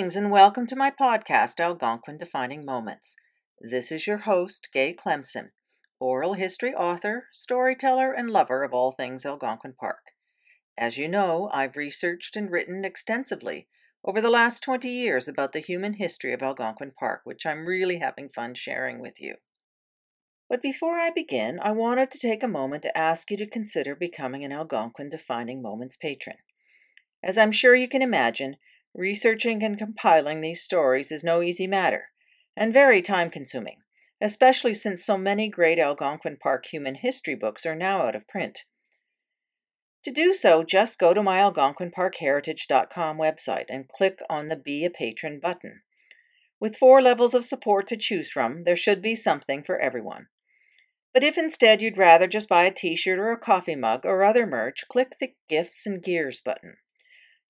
Greetings and welcome to my podcast, Algonquin Defining Moments. This is your host, Gaye Clemson, oral history author, storyteller, and lover of all things Algonquin Park. As you know, I've researched and written extensively over the last 20 years about the human history of Algonquin Park, which I'm really having fun sharing with you. But before I begin, I wanted to take a moment to ask you to consider becoming an Algonquin Defining Moments patron. As I'm sure you can imagine, Researching and compiling these stories is no easy matter, and very time consuming, especially since so many great Algonquin Park human history books are now out of print. To do so, just go to my AlgonquinParkHeritage.com website and click on the Be a Patron button. With four levels of support to choose from, there should be something for everyone. But if instead you'd rather just buy a t shirt or a coffee mug or other merch, click the Gifts and Gears button.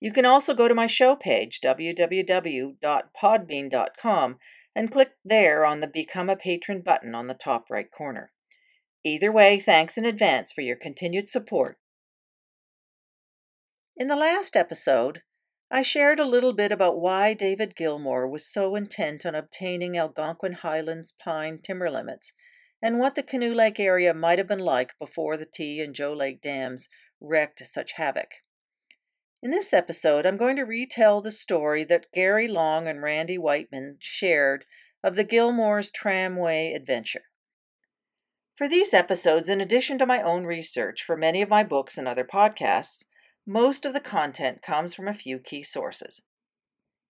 You can also go to my show page, www.podbean.com, and click there on the Become a Patron button on the top right corner. Either way, thanks in advance for your continued support. In the last episode, I shared a little bit about why David Gilmour was so intent on obtaining Algonquin Highlands pine timber limits and what the Canoe Lake area might have been like before the Tea and Joe Lake dams wrecked such havoc. In this episode, I'm going to retell the story that Gary Long and Randy Whiteman shared of the Gilmour's tramway adventure. For these episodes, in addition to my own research for many of my books and other podcasts, most of the content comes from a few key sources.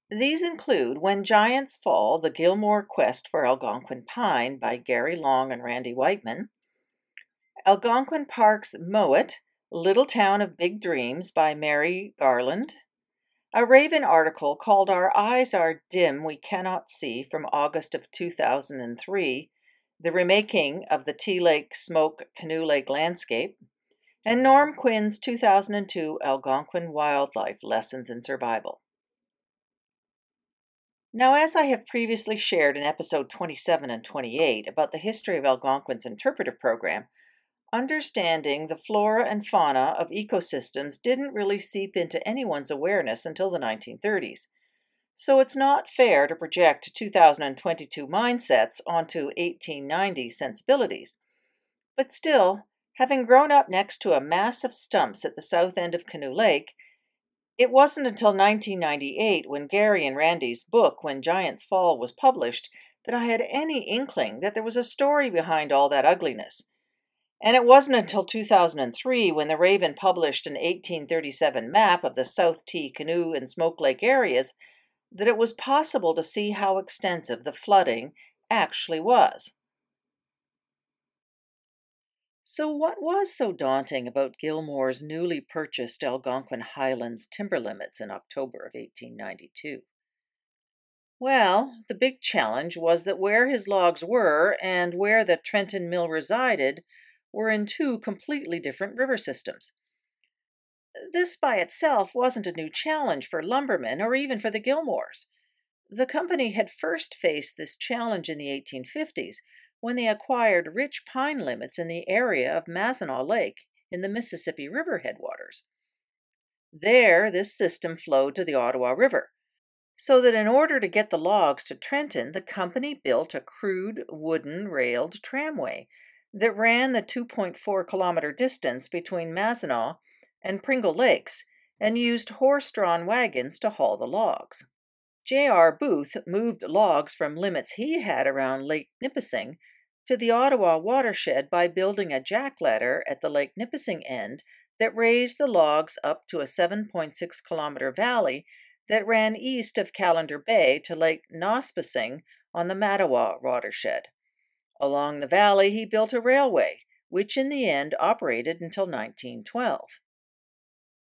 These include When Giants Fall The Gilmour Quest for Algonquin Pine by Gary Long and Randy Whiteman, Algonquin Park's Mowat Little Town of Big Dreams by Mary Garland, a Raven article called Our Eyes Are Dim, We Cannot See from August of 2003, the remaking of the Tea Lake Smoke Canoe Lake landscape, and Norm Quinn's 2002 Algonquin Wildlife Lessons in Survival. Now, as I have previously shared in episode 27 and 28 about the history of Algonquin's interpretive program, understanding the flora and fauna of ecosystems didn't really seep into anyone's awareness until the 1930s. So it's not fair to project 2022 mindsets onto 1890 sensibilities. But still, having grown up next to a mass of stumps at the south end of Canoe Lake, it wasn't until 1998, when Gary and Randy's book, When Giants Fall, was published, that I had any inkling that there was a story behind all that ugliness. And it wasn't until 2003 when the Raven published an 1837 map of the South Tea Canoe and Smoke Lake areas that it was possible to see how extensive the flooding actually was. So, what was so daunting about Gilmour's newly purchased Algonquin Highlands timber limits in October of 1892? Well, the big challenge was that where his logs were and where the Trenton Mill resided were in two completely different river systems. This by itself wasn't a new challenge for lumbermen or even for the Gilmours. The company had first faced this challenge in the 1850s when they acquired rich pine limits in the area of Mazinaw Lake in the Mississippi River headwaters. There, this system flowed to the Ottawa River, so that in order to get the logs to Trenton, the company built a crude wooden railed tramway that ran the 2.4 kilometer distance between Mazinaw and Pringle Lakes and used horse drawn wagons to haul the logs. J.R. Booth moved logs from limits he had around Lake Nipissing to the Ottawa watershed by building a jack ladder at the Lake Nipissing end that raised the logs up to a 7.6 kilometer valley that ran east of Callander Bay to Lake Nospissing on the Mattawa watershed. Along the valley, he built a railway, which in the end operated until 1912.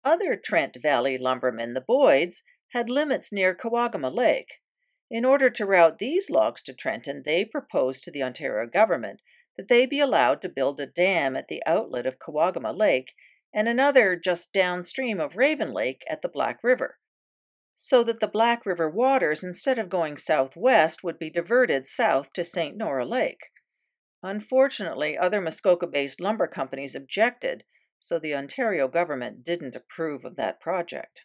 Other Trent Valley lumbermen, the Boyds, had limits near Kawagama Lake. In order to route these logs to Trenton, they proposed to the Ontario government that they be allowed to build a dam at the outlet of Kawagama Lake and another just downstream of Raven Lake at the Black River, so that the Black River waters, instead of going southwest, would be diverted south to St. Nora Lake. Unfortunately, other Muskoka based lumber companies objected, so the Ontario government didn't approve of that project.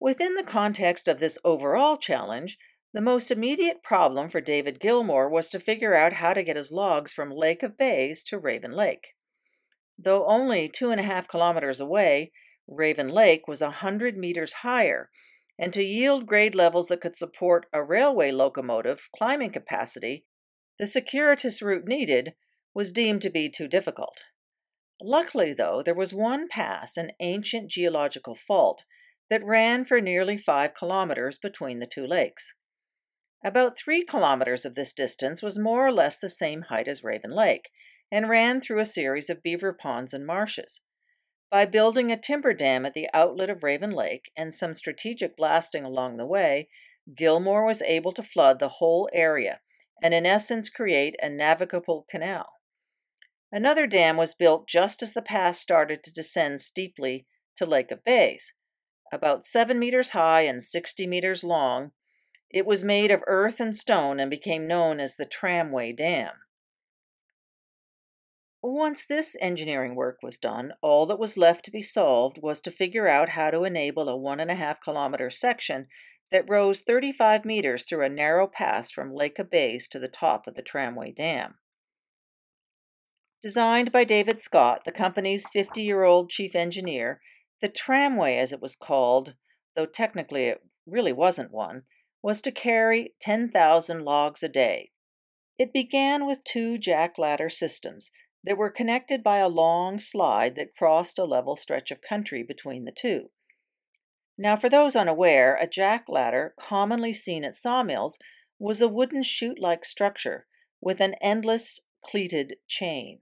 Within the context of this overall challenge, the most immediate problem for David Gilmour was to figure out how to get his logs from Lake of Bays to Raven Lake. Though only two and a half kilometers away, Raven Lake was a hundred meters higher, and to yield grade levels that could support a railway locomotive climbing capacity, the circuitous route needed was deemed to be too difficult. Luckily, though, there was one pass, an ancient geological fault, that ran for nearly five kilometers between the two lakes. About three kilometers of this distance was more or less the same height as Raven Lake and ran through a series of beaver ponds and marshes. By building a timber dam at the outlet of Raven Lake and some strategic blasting along the way, Gilmour was able to flood the whole area and, in essence, create a navigable canal. Another dam was built just as the pass started to descend steeply to Lake of Bays. About 7 meters high and 60 meters long, it was made of earth and stone and became known as the Tramway Dam. Once this engineering work was done, all that was left to be solved was to figure out how to enable a one and a half kilometer section that rose 35 meters through a narrow pass from Lake of Bays to the top of the Tramway Dam. Designed by David Scott, the company's 50 year old chief engineer, the tramway, as it was called, though technically it really wasn't one, was to carry 10,000 logs a day. It began with two jack ladder systems that were connected by a long slide that crossed a level stretch of country between the two. Now, for those unaware, a jack ladder, commonly seen at sawmills, was a wooden chute like structure with an endless cleated chain.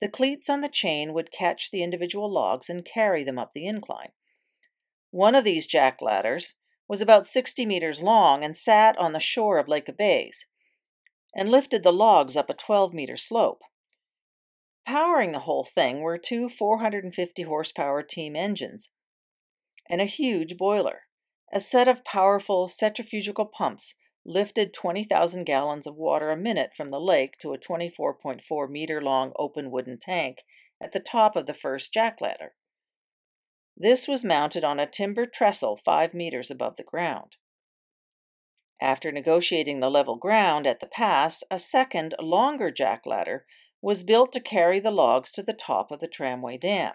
The cleats on the chain would catch the individual logs and carry them up the incline. One of these jack ladders was about 60 meters long and sat on the shore of Lake of Bays and lifted the logs up a 12 meter slope. Powering the whole thing were two 450 horsepower team engines and a huge boiler. A set of powerful centrifugal pumps lifted 20,000 gallons of water a minute from the lake to a 24.4 meter long open wooden tank at the top of the first jack ladder. This was mounted on a timber trestle five meters above the ground. After negotiating the level ground at the pass, a second, longer jack ladder was built to carry the logs to the top of the tramway dam.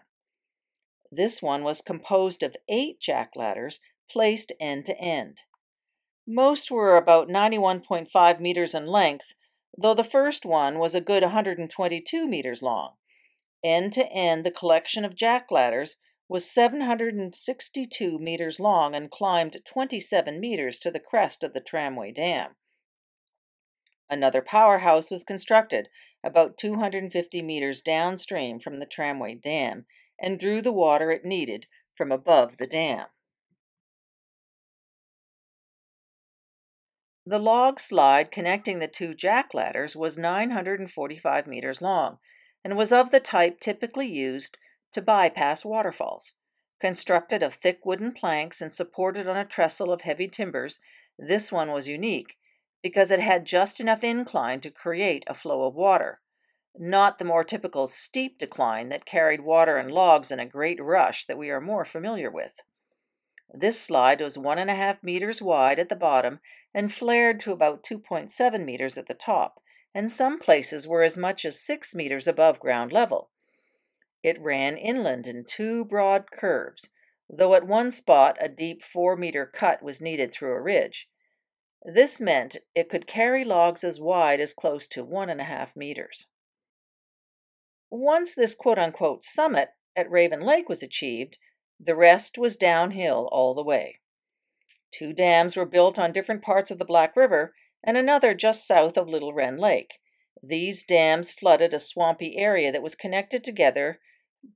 This one was composed of eight jack ladders placed end to end. Most were about 91.5 meters in length, though the first one was a good 122 meters long. End to end, the collection of jack ladders was 762 meters long and climbed 27 meters to the crest of the tramway dam. Another powerhouse was constructed about 250 meters downstream from the tramway dam and drew the water it needed from above the dam. The log slide connecting the two jack ladders was 945 meters long and was of the type typically used to bypass waterfalls. Constructed of thick wooden planks and supported on a trestle of heavy timbers, this one was unique because it had just enough incline to create a flow of water, not the more typical steep decline that carried water and logs in a great rush that we are more familiar with. This slide was one and a half meters wide at the bottom and flared to about 2.7 meters at the top, and some places were as much as six meters above ground level. It ran inland in two broad curves, though at one spot a deep four meter cut was needed through a ridge. This meant it could carry logs as wide as close to one and a half meters. Once this quote unquote summit at Raven Lake was achieved, the rest was downhill all the way. Two dams were built on different parts of the Black River and another just south of Little Wren Lake. These dams flooded a swampy area that was connected together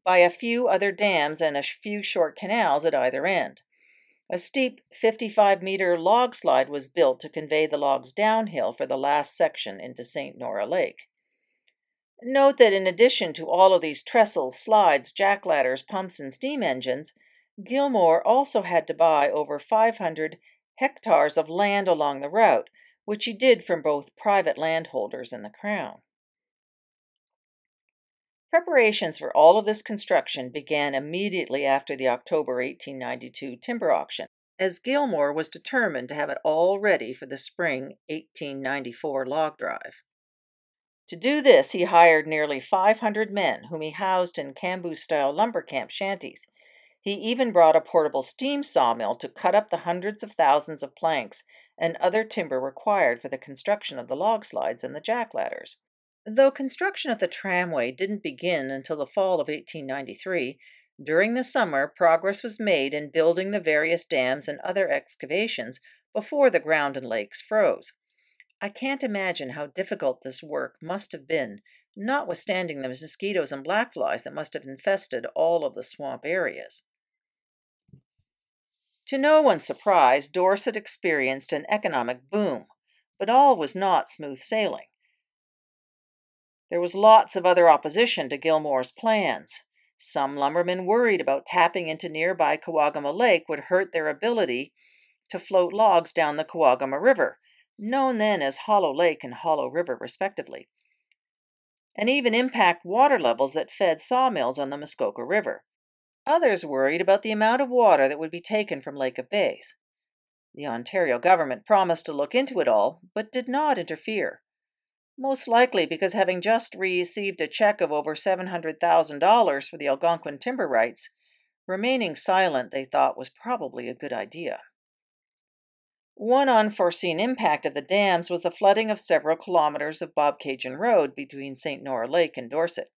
by a few other dams and a few short canals at either end. A steep 55 meter log slide was built to convey the logs downhill for the last section into St. Nora Lake. Note that in addition to all of these trestles, slides, jack ladders, pumps, and steam engines, Gilmour also had to buy over 500 hectares of land along the route, which he did from both private landholders and the Crown. Preparations for all of this construction began immediately after the October 1892 timber auction, as Gilmour was determined to have it all ready for the spring 1894 log drive. To do this, he hired nearly 500 men, whom he housed in Camboose style lumber camp shanties. He even brought a portable steam sawmill to cut up the hundreds of thousands of planks and other timber required for the construction of the log slides and the jack ladders. Though construction of the tramway didn't begin until the fall of 1893, during the summer progress was made in building the various dams and other excavations before the ground and lakes froze. I can't imagine how difficult this work must have been, notwithstanding the mosquitoes and black flies that must have infested all of the swamp areas. To no one's surprise, Dorset experienced an economic boom, but all was not smooth sailing. There was lots of other opposition to Gilmour's plans. Some lumbermen worried about tapping into nearby Kawagama Lake would hurt their ability to float logs down the Kawagama River, known then as Hollow Lake and Hollow River, respectively, and even impact water levels that fed sawmills on the Muskoka River. Others worried about the amount of water that would be taken from Lake of Bays. The Ontario government promised to look into it all, but did not interfere. Most likely because having just received a check of over $700,000 for the Algonquin timber rights, remaining silent they thought was probably a good idea. One unforeseen impact of the dams was the flooding of several kilometers of Bob Bobcaygeon Road between St. Nora Lake and Dorset.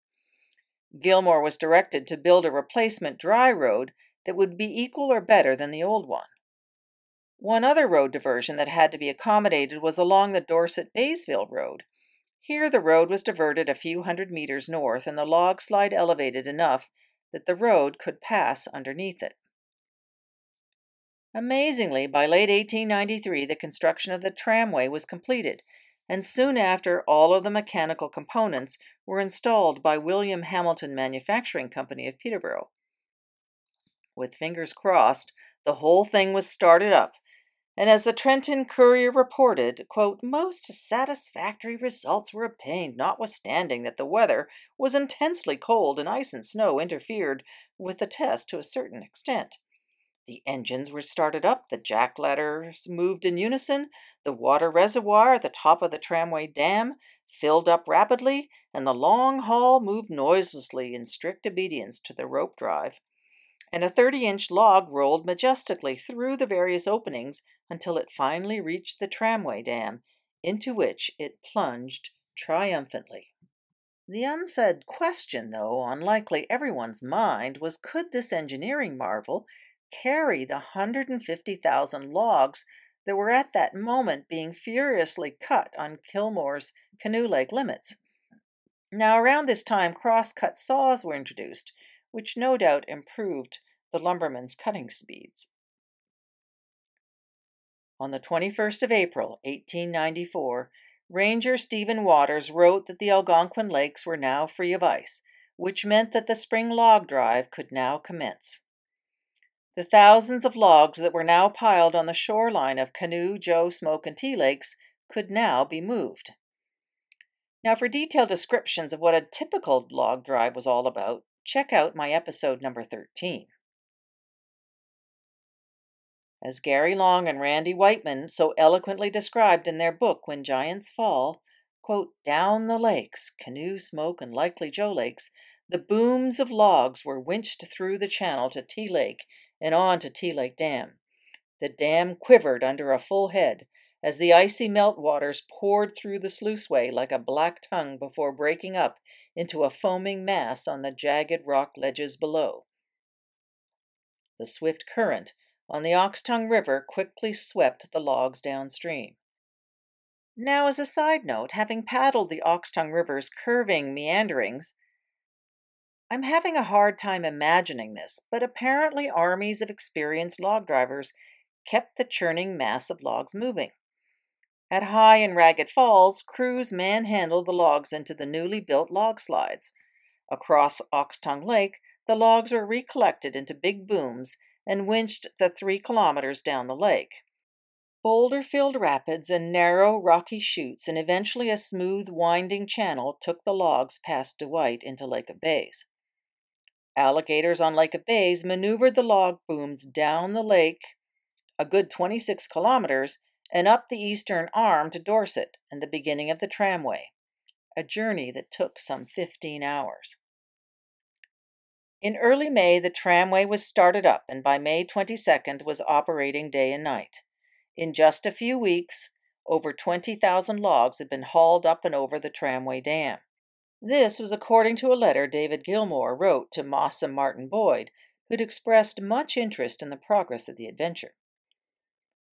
Gilmour was directed to build a replacement dry road that would be equal or better than the old one. One other road diversion that had to be accommodated was along the Dorset Baysville Road. Here the road was diverted a few hundred meters north and the log slide elevated enough that the road could pass underneath it. Amazingly, by late 1893, the construction of the tramway was completed, and soon after, all of the mechanical components were installed by William Hamilton Manufacturing Company of Peterborough. With fingers crossed, the whole thing was started up, and as the Trenton Courier reported, quote, most satisfactory results were obtained, notwithstanding that the weather was intensely cold and ice and snow interfered with the test to a certain extent. The engines were started up, the jack ladders moved in unison, the water reservoir at the top of the tramway dam filled up rapidly, and the long haul moved noiselessly in strict obedience to the rope drive. And a 30 inch log rolled majestically through the various openings until it finally reached the tramway dam, into which it plunged triumphantly. The unsaid question, though, on likely everyone's mind, was could this engineering marvel carry the 150,000 logs that were at that moment being furiously cut on Gilmour's Canoe Lake limits. Now, around this time, cross-cut saws were introduced, which no doubt improved the lumbermen's cutting speeds. On the 21st of April, 1894, Ranger Stephen Waters wrote that the Algonquin lakes were now free of ice, which meant that the spring log drive could now commence. The thousands of logs that were now piled on the shoreline of Canoe, Joe, Smoke, and Tea Lakes could now be moved. Now, for detailed descriptions of what a typical log drive was all about, check out my episode number 13. As Gary Long and Randy Whiteman so eloquently described in their book When Giants Fall, quote, down the lakes, Canoe, Smoke, and likely Joe Lakes, the booms of logs were winched through the channel to Tea Lake and on to Tea Lake Dam. The dam quivered under a full head as the icy meltwaters poured through the sluiceway like a black tongue before breaking up into a foaming mass on the jagged rock ledges below. The swift current on the Ox-Tongue River quickly swept the logs downstream. Now, as a side note, having paddled the Ox-Tongue River's curving meanderings, I'm having a hard time imagining this, but apparently armies of experienced log drivers kept the churning mass of logs moving. At High and Ragged Falls, crews manhandled the logs into the newly built log slides. Across Ox-Tongue Lake, the logs were recollected into big booms and winched the three kilometers down the lake. Boulder filled rapids and narrow, rocky chutes, and eventually a smooth, winding channel took the logs past Dwight into Lake of Bays. Alligators on Lake of Bays maneuvered the log booms down the lake a good 26 kilometers, and up the eastern arm to Dorset and the beginning of the tramway, a journey that took some 15 hours. In early May, the tramway was started up and by May 22nd was operating day and night. In just a few weeks, over 20,000 logs had been hauled up and over the tramway dam. This was according to a letter David Gilmour wrote to Mossom Martin Boyd, who'd expressed much interest in the progress of the adventure.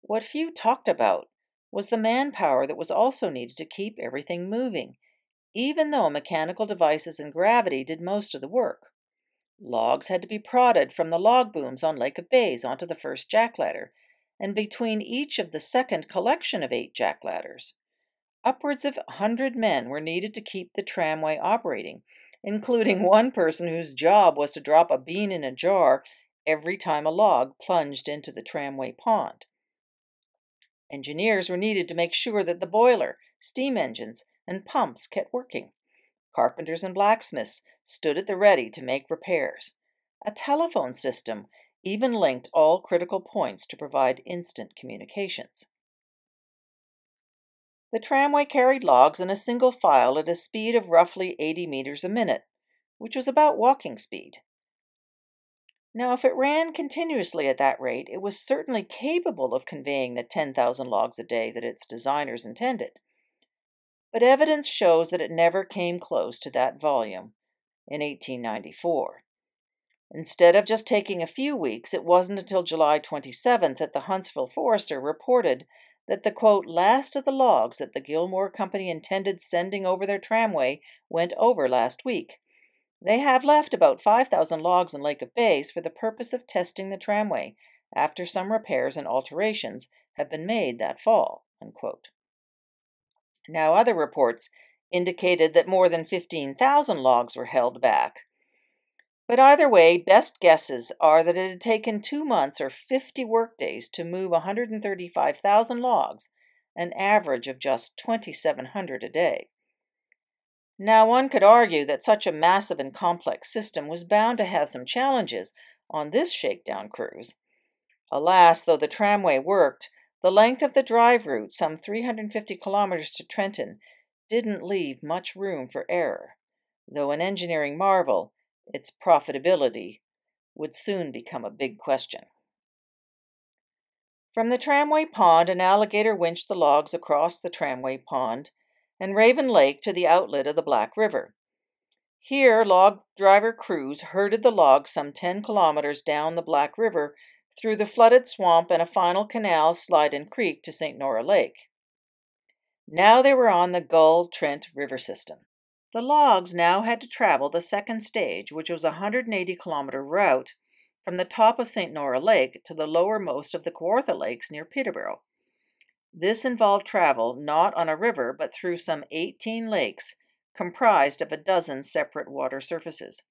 What few talked about was the manpower that was also needed to keep everything moving, even though mechanical devices and gravity did most of the work. Logs had to be prodded from the log booms on Lake of Bays onto the first jack ladder, and between each of the second collection of eight jackladders. Upwards of a hundred men were needed to keep the tramway operating, including one person whose job was to drop a bean in a jar every time a log plunged into the tramway pond. Engineers were needed to make sure that the boiler, steam engines, and pumps kept working. Carpenters and blacksmiths stood at the ready to make repairs. A telephone system even linked all critical points to provide instant communications. The tramway carried logs in a single file at a speed of roughly 80 meters a minute, which was about walking speed. Now, if it ran continuously at that rate, it was certainly capable of conveying the 10,000 logs a day that its designers intended but evidence shows that it never came close to that volume in 1894. Instead of just taking a few weeks, it wasn't until July 27th that the Huntsville Forester reported that the quote, last of the logs that the Gilmour Company intended sending over their tramway went over last week. They have left about 5,000 logs in Lake of Bays for the purpose of testing the tramway after some repairs and alterations have been made that fall. Unquote. Now, other reports indicated that more than 15,000 logs were held back. But either way, best guesses are that it had taken two months or 50 workdays to move 135,000 logs, an average of just 2,700 a day. Now, one could argue that such a massive and complex system was bound to have some challenges on this shakedown cruise. Alas, though the tramway worked, the length of the drive route, some 350 kilometers to Trenton, didn't leave much room for error. Though an engineering marvel, its profitability would soon become a big question. From the tramway pond, an alligator winched the logs across the tramway pond and Raven Lake to the outlet of the Black River. Here, log driver crews herded the logs some 10 kilometers down the Black River through the flooded swamp and a final canal Sliden Creek to St. Nora Lake. Now they were on the Gull Trent River system. The logs now had to travel the second stage, which was a 180 kilometer route from the top of St. Nora Lake to the lowermost of the Kawartha Lakes near Peterborough. This involved travel not on a river but through some 18 lakes comprised of a dozen separate water surfaces.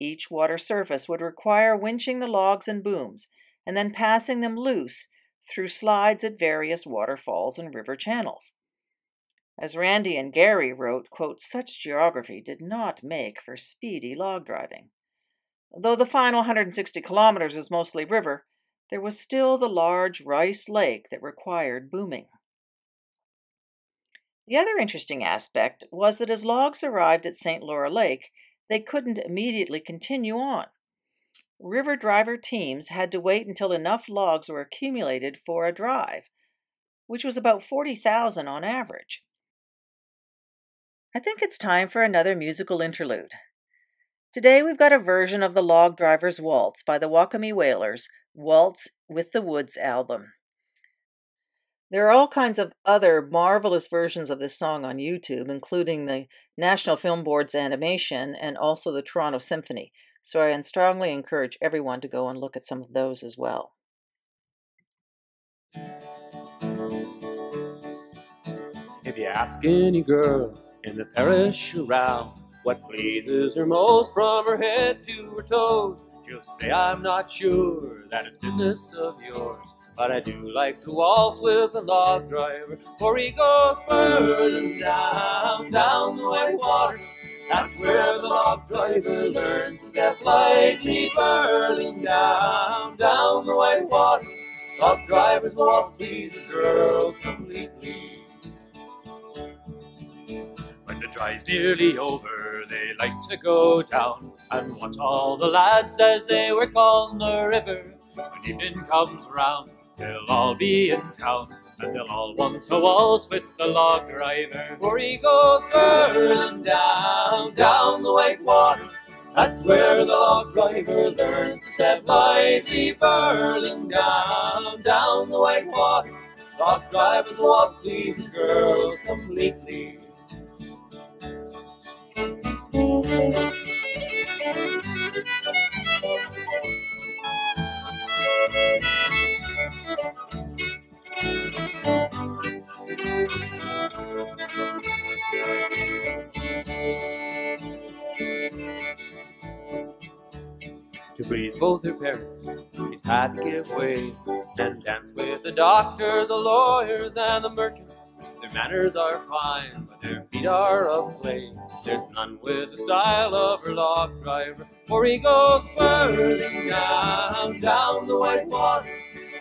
Each water surface would require winching the logs and booms and then passing them loose through slides at various waterfalls and river channels. As Randy and Gary wrote, quote, such geography did not make for speedy log driving. Though the final 160 kilometers was mostly river, there was still the large Rice Lake that required booming. The other interesting aspect was that as logs arrived at St. Nora Lake, they couldn't immediately continue on. River driver teams had to wait until enough logs were accumulated for a drive, which was about 40,000 on average. I think it's time for another musical interlude. Today we've got a version of the Log Driver's Waltz by the Wakami Wailers, Waltz with the Woods album. There are all kinds of other marvelous versions of this song on YouTube, including the National Film Board's animation and also the Toronto Symphony. So I strongly encourage everyone to go and look at some of those as well. If you ask any girl in the parish around what pleases her most from her head to her toes, she'll say, I'm not sure that it's business of yours. But I do like to waltz with the log driver, for he goes burling down, down the white water. That's where the log driver learns to step lightly, burling down, down the white water. Log drivers waltz these girls completely. Drive's nearly over, they like to go down and watch all the lads as they work on the river. When evening comes round, they'll all be in town and they'll all want to waltz with the log driver. For he goes whirling down, down the white water. That's where the log driver learns to step lightly, burling down, down the white water. Log drivers waltz these girls completely. To please both her parents, she's had to give way and dance with the doctors, the lawyers, and the merchants. Their manners are fine, but their feet are of clay. There's none with the style of her log driver, for he goes whirling down, down the white water.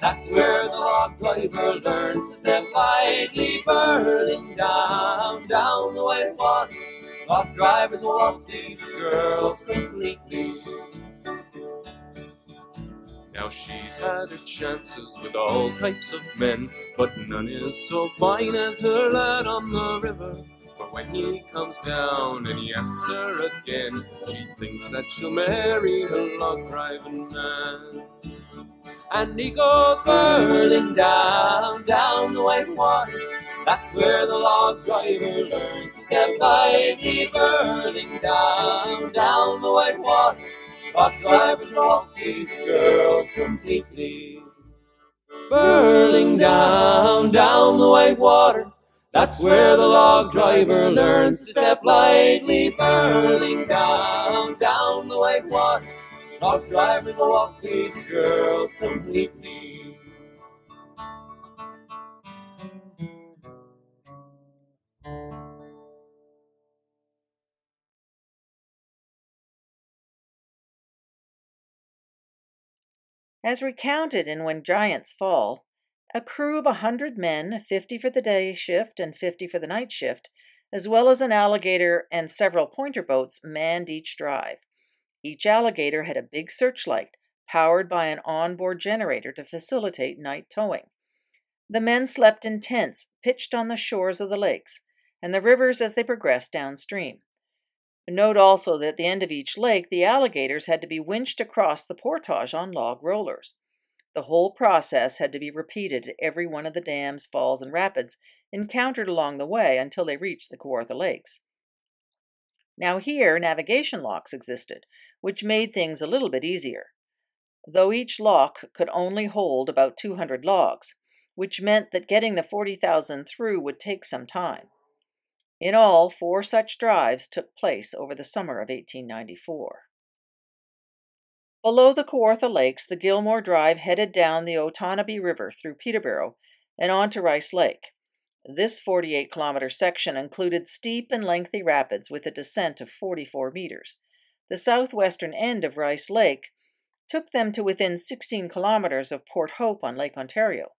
That's where the log driver learns to step lightly, whirling down, down the white water. Log drivers waltz these girls completely. Now she's had her chances with all types of men, but none is so fine as her lad on the river. For when he comes down and he asks her again, she thinks that she'll marry her log driving man. And he goes whirling down, down the white water. That's where the log driver learns to step lightly, whirling down, down the white water. Log drivers lost these girls completely. Burling down, down the white water. That's where the log driver learns to step lightly, Burling down, down the white water. Log drivers lost these girls completely. As recounted in When Giants Fall, a crew of a hundred men, fifty for the day shift and fifty for the night shift, as well as an alligator and several pointer boats, manned each drive. Each alligator had a big searchlight, powered by an onboard generator to facilitate night towing. The men slept in tents pitched on the shores of the lakes and the rivers as they progressed downstream. Note also that at the end of each lake, the alligators had to be winched across the portage on log rollers. The whole process had to be repeated at every one of the dams, falls, and rapids encountered along the way until they reached the Kawartha Lakes. Now, here, navigation locks existed, which made things a little bit easier, though each lock could only hold about 200 logs, which meant that getting the 40,000 through would take some time. In all, four such drives took place over the summer of 1894. Below the Kawartha Lakes, the Gilmour Drive headed down the Otonabee River through Peterborough and on to Rice Lake. This 48 kilometer section included steep and lengthy rapids with a descent of 44 meters. The southwestern end of Rice Lake took them to within 16 kilometers of Port Hope on Lake Ontario.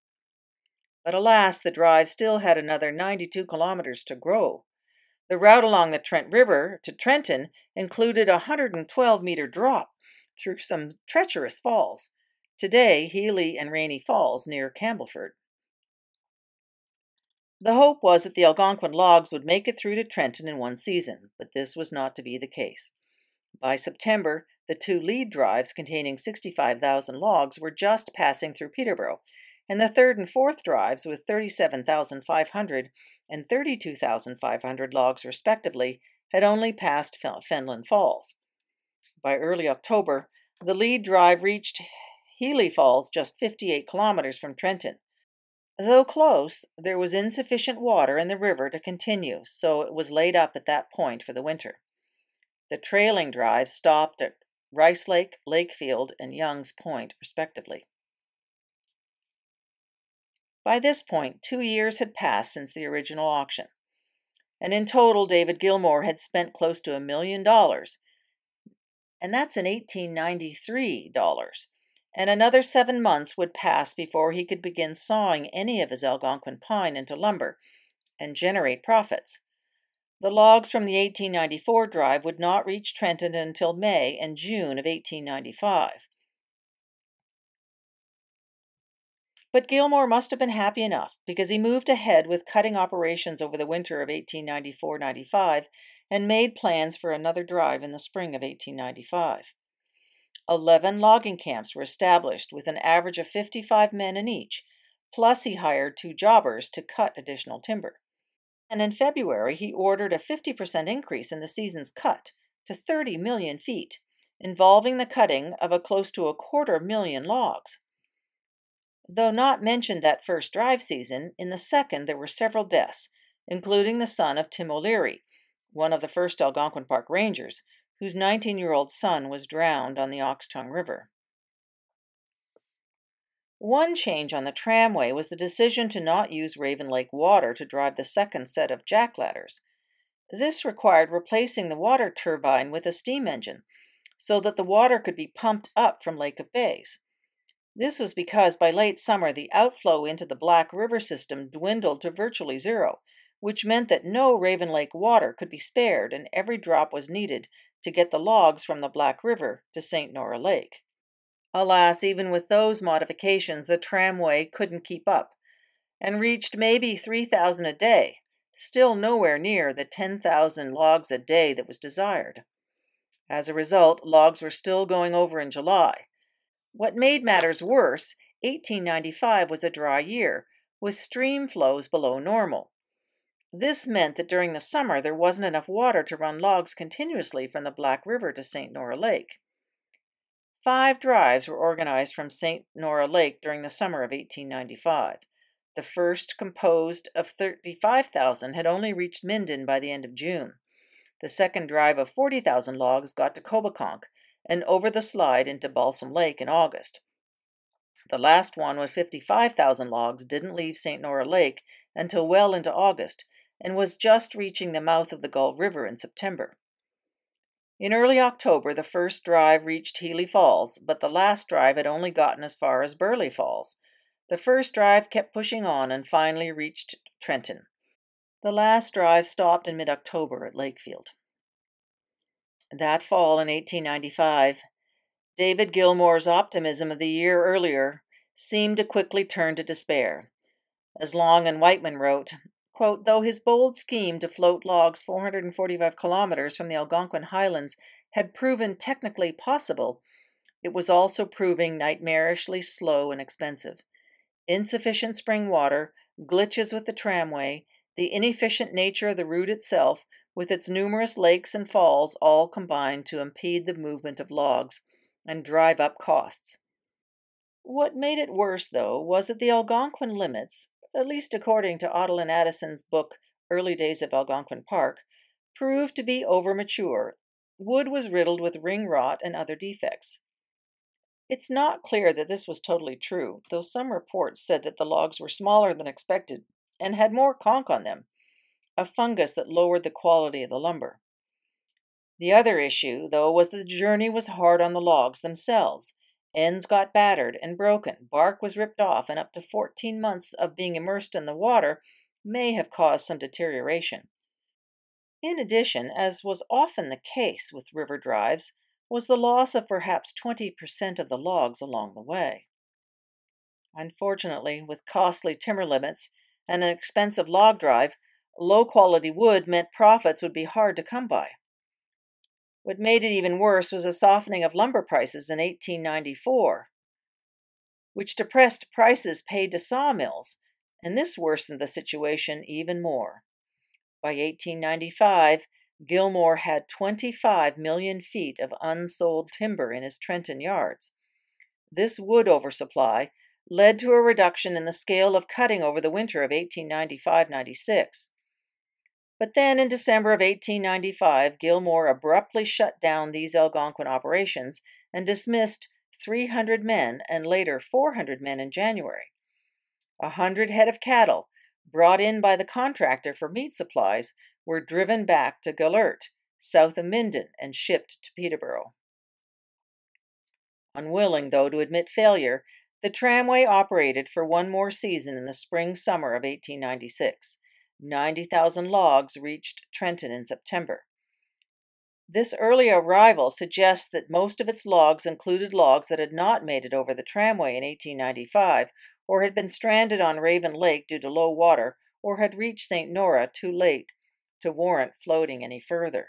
But alas, the drive still had another 92 kilometers to grow. The route along the Trent River to Trenton included a 112 meter drop through some treacherous falls. Today, Healey and Ranney Falls near Campbellford. The hope was that the Algonquin logs would make it through to Trenton in one season, but this was not to be the case. By September, the two lead drives containing 65,000 logs were just passing through Peterborough, and the third and fourth drives with 37,500 and 32,500 logs respectively had only passed Fenelon Falls. By early October, the lead drive reached Healey Falls just 58 kilometers from Trenton. Though close, there was insufficient water in the river to continue, so it was laid up at that point for the winter. The trailing drive stopped at Rice Lake, Lakefield, and Young's Point, respectively. By this point, two years had passed since the original auction, and in total, David Gilmour had spent close to a million dollars, and that's in 1893 dollars, and another seven months would pass before he could begin sawing any of his Algonquin pine into lumber and generate profits. The logs from the 1894 drive would not reach Trenton until May and June of 1895. But Gilmour must have been happy enough because he moved ahead with cutting operations over the winter of 1894 95 and made plans for another drive in the spring of 1895. Eleven logging camps were established with an average of 55 men in each, plus he hired two jobbers to cut additional timber. And in February, he ordered a 50% increase in the season's cut to 30 million feet, involving the cutting of a close to a quarter million logs. Though not mentioned that first drive season, in the second there were several deaths, including the son of Tim O'Leary, one of the first Algonquin Park Rangers, whose 19 year old son was drowned on the Oxtongue River. One change on the tramway was the decision to not use Raven Lake water to drive the second set of jack ladders. This required replacing the water turbine with a steam engine so that the water could be pumped up from Lake of Bays. This was because by late summer the outflow into the Black River system dwindled to virtually zero, which meant that no Raven Lake water could be spared and every drop was needed to get the logs from the Black River to St. Nora Lake. Alas, even with those modifications, the tramway couldn't keep up and reached maybe 3,000 a day, still nowhere near the 10,000 logs a day that was desired. As a result, logs were still going over in July. What made matters worse, 1895 was a dry year, with stream flows below normal. This meant that during the summer there wasn't enough water to run logs continuously from the Black River to St. Nora Lake. Five drives were organized from St. Nora Lake during the summer of 1895. The first, composed of 35,000, had only reached Minden by the end of June. The second drive of 40,000 logs got to Coboconk and over the slide into Balsam Lake in August. The last one with 55,000 logs didn't leave St. Nora Lake until well into August and was just reaching the mouth of the Gull River in September. In early October, the first drive reached Healey Falls, but the last drive had only gotten as far as Burleigh Falls. The first drive kept pushing on and finally reached Trenton. The last drive stopped in mid October at Lakefield. That fall in 1895, David Gilmour's optimism of the year earlier seemed to quickly turn to despair. As Long and Whiteman wrote, Quote, Though his bold scheme to float logs 445 kilometers from the Algonquin Highlands had proven technically possible, it was also proving nightmarishly slow and expensive. Insufficient spring water, glitches with the tramway, the inefficient nature of the route itself, with its numerous lakes and falls, all combined to impede the movement of logs and drive up costs. What made it worse, though, was that the Algonquin limits, at least according to Ottelyn Addison's book Early Days of Algonquin Park, proved to be overmature. Wood was riddled with ring rot and other defects. It's not clear that this was totally true, though some reports said that the logs were smaller than expected and had more conk on them, a fungus that lowered the quality of the lumber. The other issue, though, was the journey was hard on the logs themselves. Ends got battered and broken, bark was ripped off, and up to 14 months of being immersed in the water may have caused some deterioration. In addition, as was often the case with river drives, was the loss of perhaps 20% of the logs along the way. Unfortunately, with costly timber limits and an expensive log drive, low quality wood meant profits would be hard to come by. What made it even worse was a softening of lumber prices in 1894, which depressed prices paid to sawmills, and this worsened the situation even more. By 1895, Gilmour had 25 million feet of unsold timber in his Trenton yards. This wood oversupply led to a reduction in the scale of cutting over the winter of 1895 96. But then in December of 1895, Gilmour abruptly shut down these Algonquin operations and dismissed 300 men and later 400 men in January. A hundred head of cattle, brought in by the contractor for meat supplies, were driven back to Gelert, south of Minden, and shipped to Peterborough. Unwilling, though, to admit failure, the tramway operated for one more season in the spring summer of 1896. 90,000 logs reached Trenton in September. This early arrival suggests that most of its logs included logs that had not made it over the tramway in 1895 or had been stranded on Raven Lake due to low water or had reached St. Nora too late to warrant floating any further.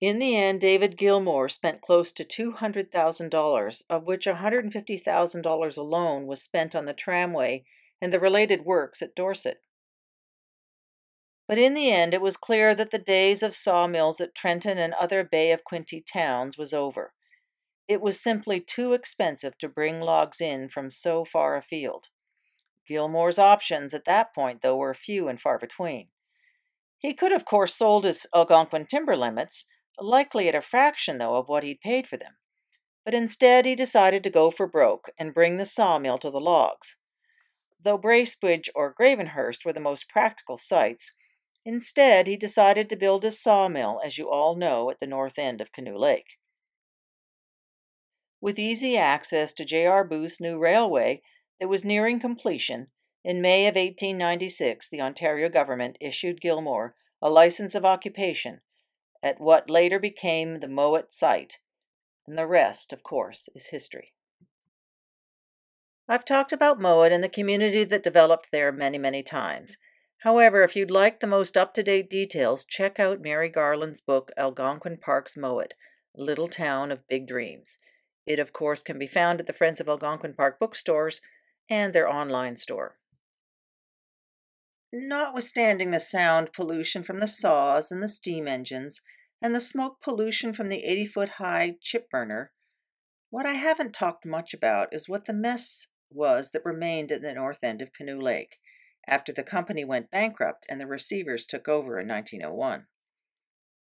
In the end, David Gilmour spent close to $200,000, of which $150,000 alone was spent on the tramway and the related works at Dorset. But in the end, it was clear that the days of sawmills at Trenton and other Bay of Quinte towns was over. It was simply too expensive to bring logs in from so far afield. Gilmour's options at that point, though, were few and far between. He could, of course, sold his Algonquin timber limits, likely at a fraction, though, of what he'd paid for them. But instead, he decided to go for broke and bring the sawmill to the logs. Though Bracebridge or Gravenhurst were the most practical sites, instead he decided to build a sawmill, as you all know, at the north end of Canoe Lake. With easy access to J.R. Booth's new railway that was nearing completion, in May of 1896 the Ontario government issued Gilmour a license of occupation at what later became the Mowat site, and the rest, of course, is history. I've talked about Mowat and the community that developed there many, many times. However, if you'd like the most up to date details, check out Mary Garland's book Algonquin Park's Mowat Little Town of Big Dreams. It, of course, can be found at the Friends of Algonquin Park bookstores and their online store. Notwithstanding the sound pollution from the saws and the steam engines, and the smoke pollution from the 80 foot high chip burner, what I haven't talked much about is what the mess was that remained at the north end of Canoe Lake after the company went bankrupt and the receivers took over in 1901.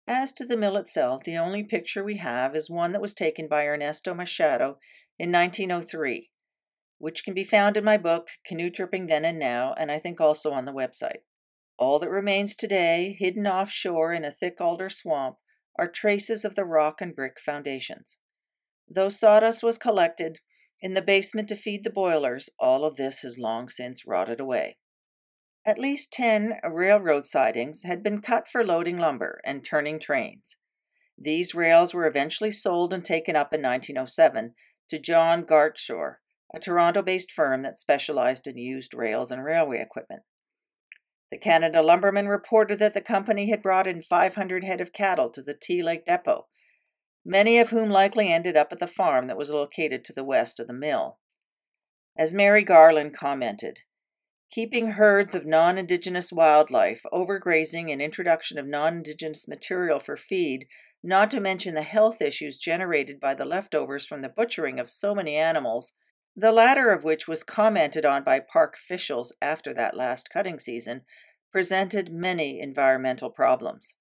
As to the mill itself, the only picture we have is one that was taken by Ernesto Machado in 1903 which can be found in my book, Canoe Tripping Then and Now, and I think also on the website. All that remains today, hidden offshore in a thick alder swamp, are traces of the rock and brick foundations. Though sawdust was collected in the basement to feed the boilers, all of this has long since rotted away. At least ten railroad sidings had been cut for loading lumber and turning trains. These rails were eventually sold and taken up in 1907 to John Gartshore, a Toronto based firm that specialized in used rails and railway equipment. The Canada Lumberman reported that the company had brought in 500 head of cattle to the Tea Lake Depot, many of whom likely ended up at the farm that was located to the west of the mill. As Mary Garland commented, keeping herds of non Indigenous wildlife, overgrazing, and introduction of non Indigenous material for feed, not to mention the health issues generated by the leftovers from the butchering of so many animals, the latter of which was commented on by park officials after that last cutting season, presented many environmental problems.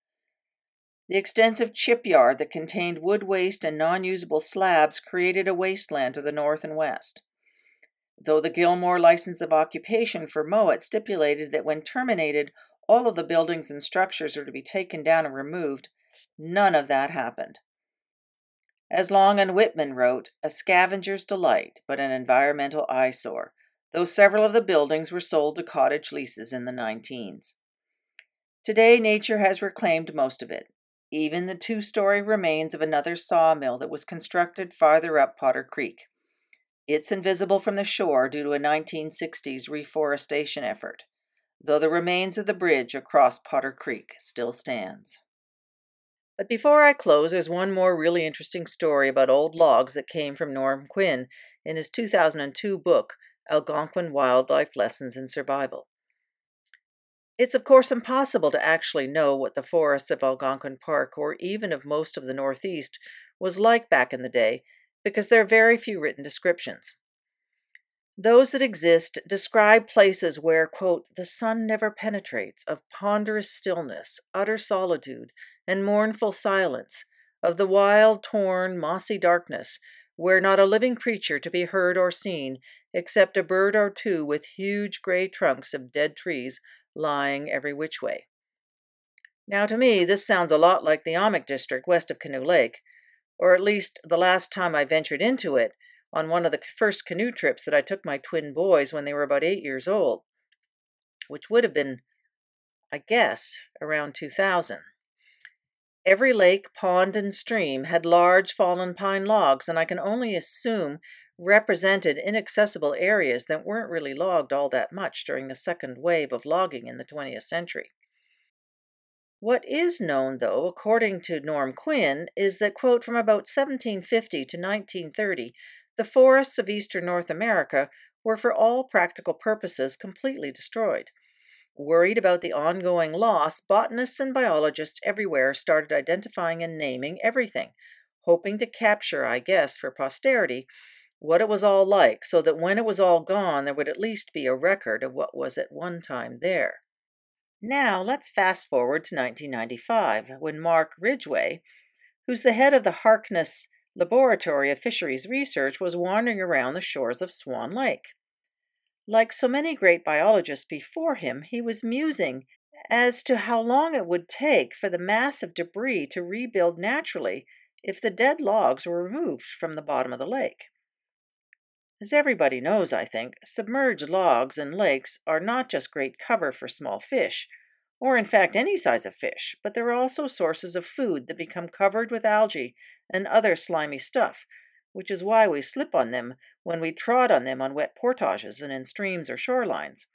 The extensive chipyard that contained wood waste and non usable slabs created a wasteland to the north and west. Though the Gilmour license of occupation for Mowat stipulated that when terminated, all of the buildings and structures are to be taken down and removed, none of that happened. As Long and Whitman wrote, a scavenger's delight, but an environmental eyesore, though several of the buildings were sold to cottage leases in the 19s. Today, nature has reclaimed most of it, even the two story remains of another sawmill that was constructed farther up Potter Creek. It's invisible from the shore due to a 1960s reforestation effort, though the remains of the bridge across Potter Creek still stands. But before I close, there's one more really interesting story about old logs that came from Norm Quinn in his 2002 book, Algonquin Wildlife Lessons in Survival. It's, of course, impossible to actually know what the forests of Algonquin Park, or even of most of the Northeast, was like back in the day because there are very few written descriptions. Those that exist describe places where, quote, the sun never penetrates, of ponderous stillness, utter solitude, and mournful silence, of the wild, torn, mossy darkness, where not a living creature to be heard or seen, except a bird or two with huge gray trunks of dead trees lying every which way. Now, to me, this sounds a lot like the Ahmik district west of Canoe Lake, or at least the last time I ventured into it on one of the first canoe trips that I took my twin boys when they were about eight years old, which would have been, I guess, around 2000. Every lake, pond, and stream had large fallen pine logs, and I can only assume represented inaccessible areas that weren't really logged all that much during the second wave of logging in the 20th century. What is known, though, according to Norm Quinn, is that, quote, from about 1750 to 1930, the forests of eastern North America were for all practical purposes completely destroyed. Worried about the ongoing loss, botanists and biologists everywhere started identifying and naming everything, hoping to capture, I guess, for posterity, what it was all like, so that when it was all gone, there would at least be a record of what was at one time there. Now, let's fast forward to 1995, when Mark Ridgway, who's the head of the Harkness Laboratory of Fisheries Research, was wandering around the shores of Swan Lake. Like so many great biologists before him, he was musing as to how long it would take for the mass of debris to rebuild naturally if the dead logs were removed from the bottom of the lake. As everybody knows, I think, submerged logs and lakes are not just great cover for small fish, or in fact any size of fish, but they're also sources of food that become covered with algae and other slimy stuff, which is why we slip on them when we trod on them on wet portages and in streams or shorelines.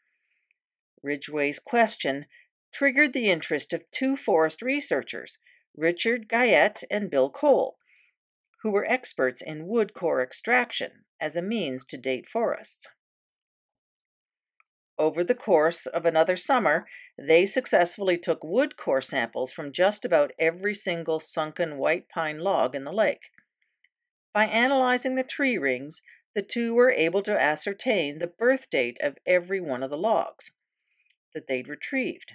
Ridgway's question triggered the interest of two forest researchers, Richard Guyette and Bill Cole, who were experts in wood core extraction as a means to date forests. Over the course of another summer, they successfully took wood core samples from just about every single sunken white pine log in the lake. By analyzing the tree rings, the two were able to ascertain the birth date of every one of the logs that they'd retrieved.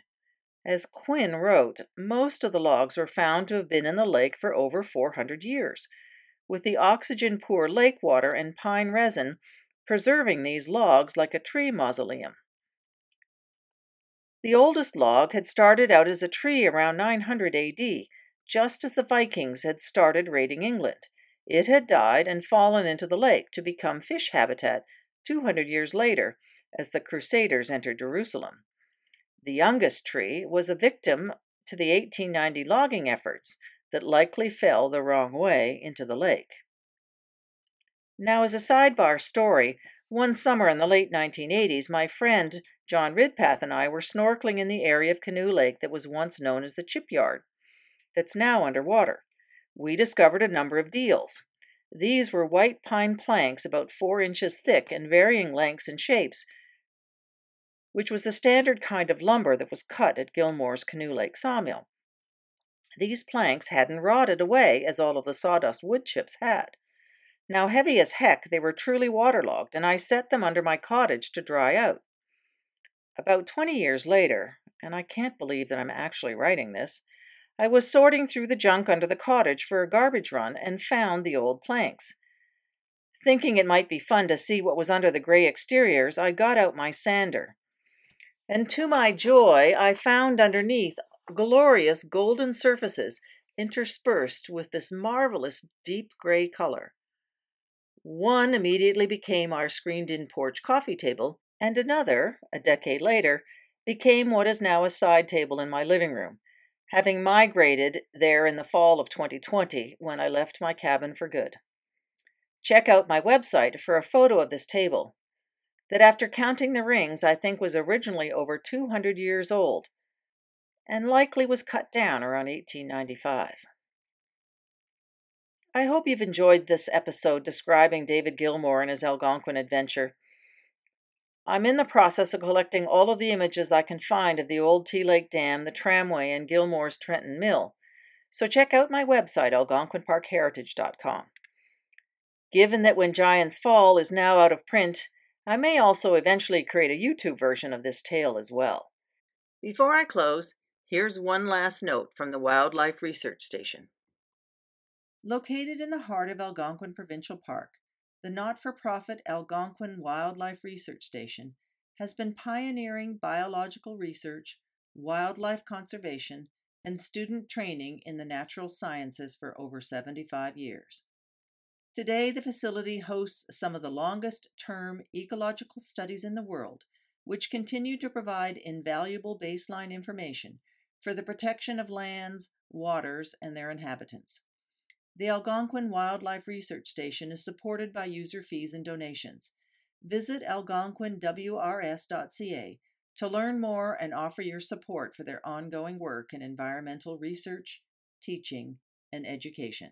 As Quinn wrote, most of the logs were found to have been in the lake for over 400 years, with the oxygen poor lake water and pine resin preserving these logs like a tree mausoleum. The oldest log had started out as a tree around 900 AD, just as the Vikings had started raiding England. It had died and fallen into the lake to become fish habitat 200 years later as the Crusaders entered Jerusalem. The youngest tree was a victim to the 1890 logging efforts, that likely fell the wrong way into the lake. Now, as a sidebar story, one summer in the late 1980s, my friend John Ridpath and I were snorkeling in the area of Canoe Lake that was once known as the Chipyard, that's now underwater. We discovered a number of deals. These were white pine planks about four inches thick and varying lengths and shapes, which was the standard kind of lumber that was cut at Gilmour's Canoe Lake sawmill. These planks hadn't rotted away as all of the sawdust wood chips had. Now, heavy as heck, they were truly waterlogged, and I set them under my cottage to dry out. About 20 years later, and I can't believe that I'm actually writing this, I was sorting through the junk under the cottage for a garbage run and found the old planks. Thinking it might be fun to see what was under the gray exteriors, I got out my sander. And to my joy, I found underneath glorious golden surfaces interspersed with this marvelous deep gray color. One immediately became our screened in porch coffee table, and another, a decade later, became what is now a side table in my living room, having migrated there in the fall of 2020 when I left my cabin for good. Check out my website for a photo of this table, that after counting the rings, I think was originally over 200 years old and likely was cut down around 1895. I hope you've enjoyed this episode describing David Gilmour and his Algonquin adventure. I'm in the process of collecting all of the images I can find of the old Tea Lake Dam, the tramway, and Gilmour's Trenton Mill, so check out my website, algonquinparkheritage.com. Given that When Giants Fall is now out of print, I may also eventually create a YouTube version of this tale as well. Before I close, Here's one last note from the Wildlife Research Station. Located in the heart of Algonquin Provincial Park, the not for profit Algonquin Wildlife Research Station has been pioneering biological research, wildlife conservation, and student training in the natural sciences for over 75 years. Today, the facility hosts some of the longest term ecological studies in the world, which continue to provide invaluable baseline information for the protection of lands, waters, and their inhabitants. The Algonquin Wildlife Research Station is supported by user fees and donations. Visit algonquinwrs.ca to learn more and offer your support for their ongoing work in environmental research, teaching, and education.